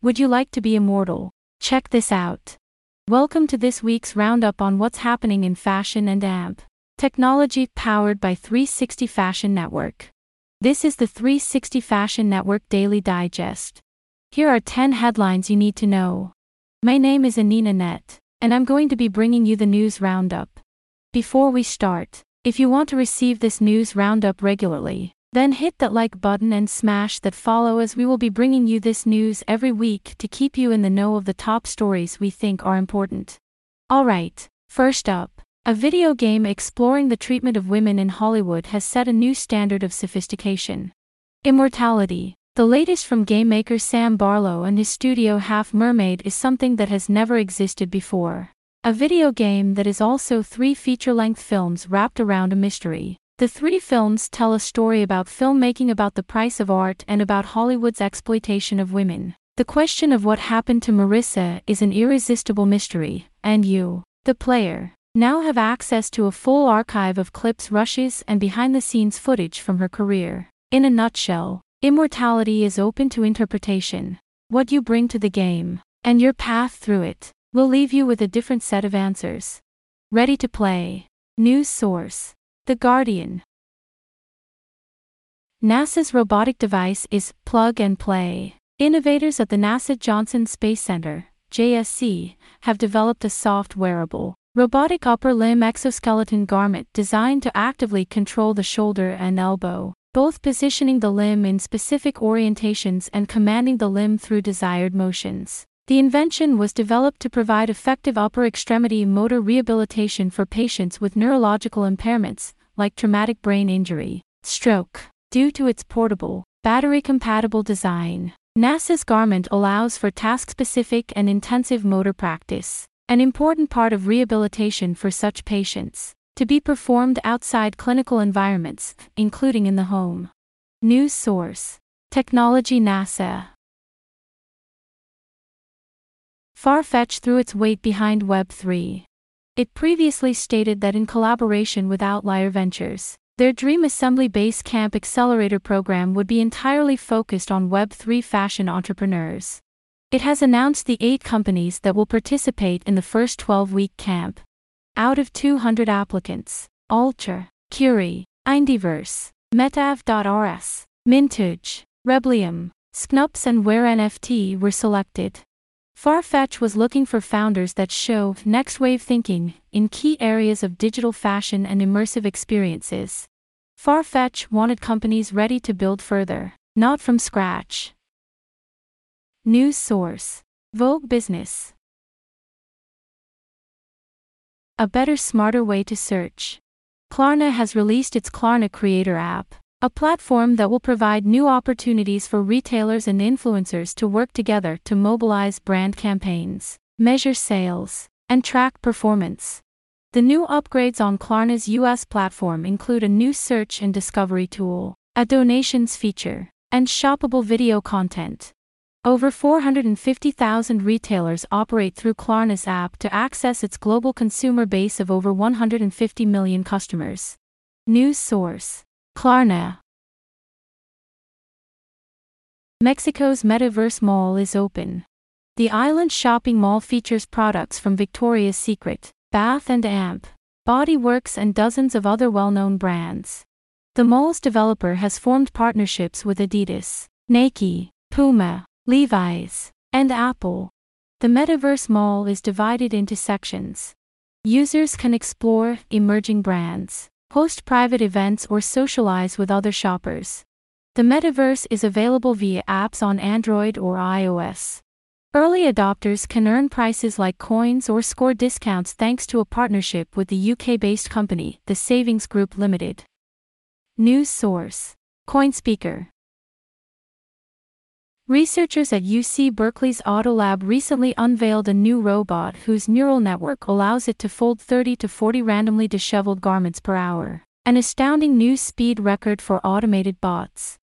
Would you like to be immortal? Check this out. Welcome to this week's roundup on what's happening in fashion and AMP. Technology powered by 360 Fashion Network. This is the 360 Fashion Network Daily Digest. Here are 10 headlines you need to know. My name is Anina Net, and I'm going to be bringing you the news roundup. Before we start, if you want to receive this news roundup regularly, then hit that like button and smash that follow as we will be bringing you this news every week to keep you in the know of the top stories we think are important. Alright, first up, a video game exploring the treatment of women in Hollywood has set a new standard of sophistication. Immortality, the latest from game maker Sam Barlow and his studio Half Mermaid is something that has never existed before. A video game that is also three feature length films wrapped around a mystery. The three films tell a story about filmmaking, about the price of art, and about Hollywood's exploitation of women. The question of what happened to Marissa is an irresistible mystery, and you, the player, now have access to a full archive of clips, rushes, and behind the scenes footage from her career. In a nutshell, immortality is open to interpretation. What you bring to the game, and your path through it, will leave you with a different set of answers. Ready to play. News source. The Guardian. NASA's robotic device is plug and play. Innovators at the NASA Johnson Space Center, JSC, have developed a soft wearable, robotic upper limb exoskeleton garment designed to actively control the shoulder and elbow, both positioning the limb in specific orientations and commanding the limb through desired motions. The invention was developed to provide effective upper extremity motor rehabilitation for patients with neurological impairments, like traumatic brain injury, stroke. Due to its portable, battery compatible design, NASA's garment allows for task specific and intensive motor practice, an important part of rehabilitation for such patients, to be performed outside clinical environments, including in the home. News source Technology NASA. Farfetch threw its weight behind Web3. It previously stated that in collaboration with Outlier Ventures, their Dream Assembly Base Camp Accelerator program would be entirely focused on Web3 fashion entrepreneurs. It has announced the eight companies that will participate in the first 12 week camp. Out of 200 applicants, Alter, Curie, Indiverse, Metav.rs, Mintage, Reblium, Snups, and Wear NFT were selected. Farfetch was looking for founders that show next wave thinking in key areas of digital fashion and immersive experiences. Farfetch wanted companies ready to build further, not from scratch. News source Vogue Business. A better, smarter way to search. Klarna has released its Klarna Creator app, a platform that will provide new opportunities for retailers and influencers to work together to mobilize brand campaigns, measure sales, and track performance. The new upgrades on Klarna's US platform include a new search and discovery tool, a donations feature, and shoppable video content. Over 450,000 retailers operate through Klarna's app to access its global consumer base of over 150 million customers. News source Klarna. Mexico's Metaverse Mall is open. The island shopping mall features products from Victoria's Secret, Bath and Amp, Body Works, and dozens of other well known brands. The mall's developer has formed partnerships with Adidas, Nike, Puma, Levi's, and Apple. The Metaverse Mall is divided into sections. Users can explore emerging brands, host private events, or socialize with other shoppers. The metaverse is available via apps on Android or iOS. Early adopters can earn prices like coins or score discounts thanks to a partnership with the UK based company, the Savings Group Limited. News source CoinSpeaker. Researchers at UC Berkeley's Autolab recently unveiled a new robot whose neural network allows it to fold 30 to 40 randomly disheveled garments per hour, an astounding new speed record for automated bots.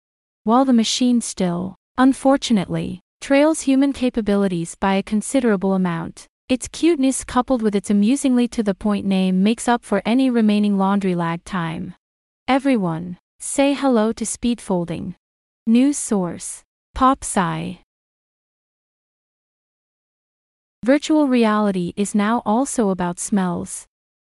While the machine still, unfortunately, trails human capabilities by a considerable amount, its cuteness coupled with its amusingly to the point name makes up for any remaining laundry lag time. Everyone, say hello to speed folding. News source. PopSci. Virtual reality is now also about smells.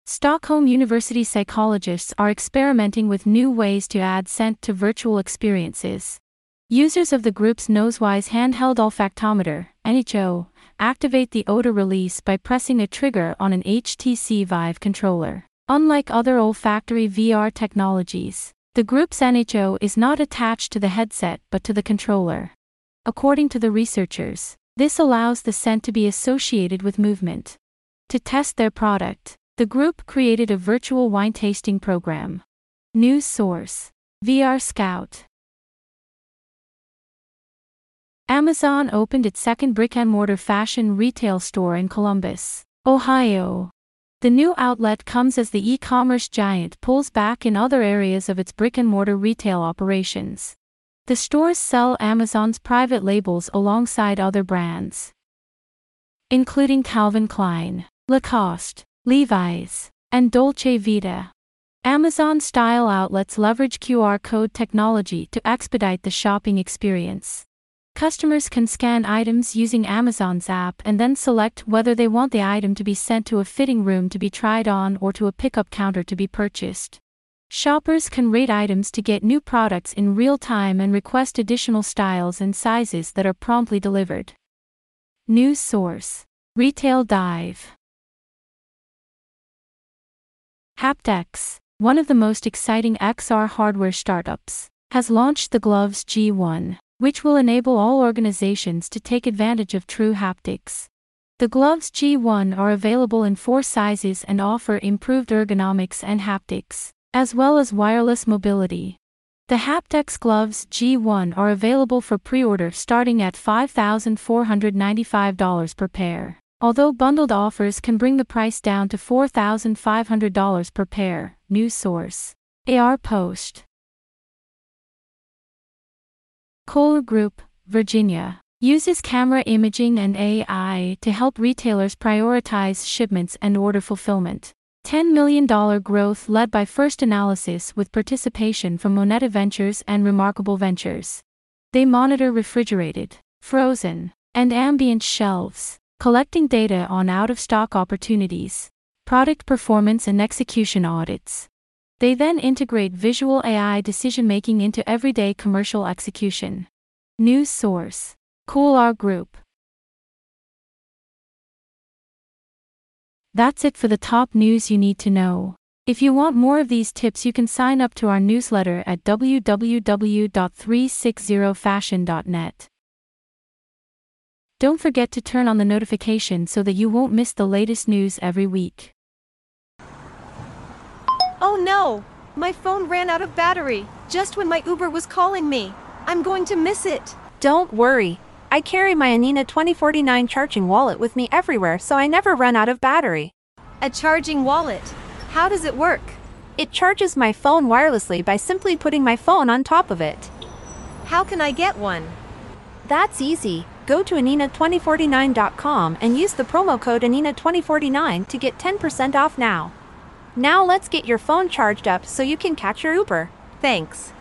Stockholm University psychologists are experimenting with new ways to add scent to virtual experiences. Users of the group's Nosewise handheld olfactometer, NHO, activate the odor release by pressing a trigger on an HTC Vive controller. Unlike other olfactory VR technologies, the group's NHO is not attached to the headset but to the controller. According to the researchers, this allows the scent to be associated with movement. To test their product, the group created a virtual wine tasting program. News source VR Scout. Amazon opened its second brick and mortar fashion retail store in Columbus, Ohio. The new outlet comes as the e commerce giant pulls back in other areas of its brick and mortar retail operations. The stores sell Amazon's private labels alongside other brands, including Calvin Klein, Lacoste, Levi's, and Dolce Vita. Amazon style outlets leverage QR code technology to expedite the shopping experience. Customers can scan items using Amazon's app and then select whether they want the item to be sent to a fitting room to be tried on or to a pickup counter to be purchased. Shoppers can rate items to get new products in real time and request additional styles and sizes that are promptly delivered. News source Retail Dive HaptX, one of the most exciting XR hardware startups, has launched the Gloves G1, which will enable all organizations to take advantage of true haptics. The Gloves G1 are available in four sizes and offer improved ergonomics and haptics as well as wireless mobility. The HaptX Gloves G1 are available for pre-order starting at $5,495 per pair, although bundled offers can bring the price down to $4,500 per pair, news source. AR Post. Kohler Group, Virginia, uses camera imaging and AI to help retailers prioritize shipments and order fulfillment. $10 million growth led by First Analysis with participation from Moneta Ventures and Remarkable Ventures. They monitor refrigerated, frozen, and ambient shelves, collecting data on out of stock opportunities, product performance, and execution audits. They then integrate visual AI decision making into everyday commercial execution. News source KULR Group That's it for the top news you need to know. If you want more of these tips, you can sign up to our newsletter at www.360fashion.net. Don't forget to turn on the notification so that you won't miss the latest news every week. Oh no! My phone ran out of battery just when my Uber was calling me. I'm going to miss it. Don't worry. I carry my Anina 2049 charging wallet with me everywhere so I never run out of battery. A charging wallet. How does it work? It charges my phone wirelessly by simply putting my phone on top of it. How can I get one? That's easy. Go to Anina2049.com and use the promo code Anina2049 to get 10% off now. Now let's get your phone charged up so you can catch your Uber. Thanks.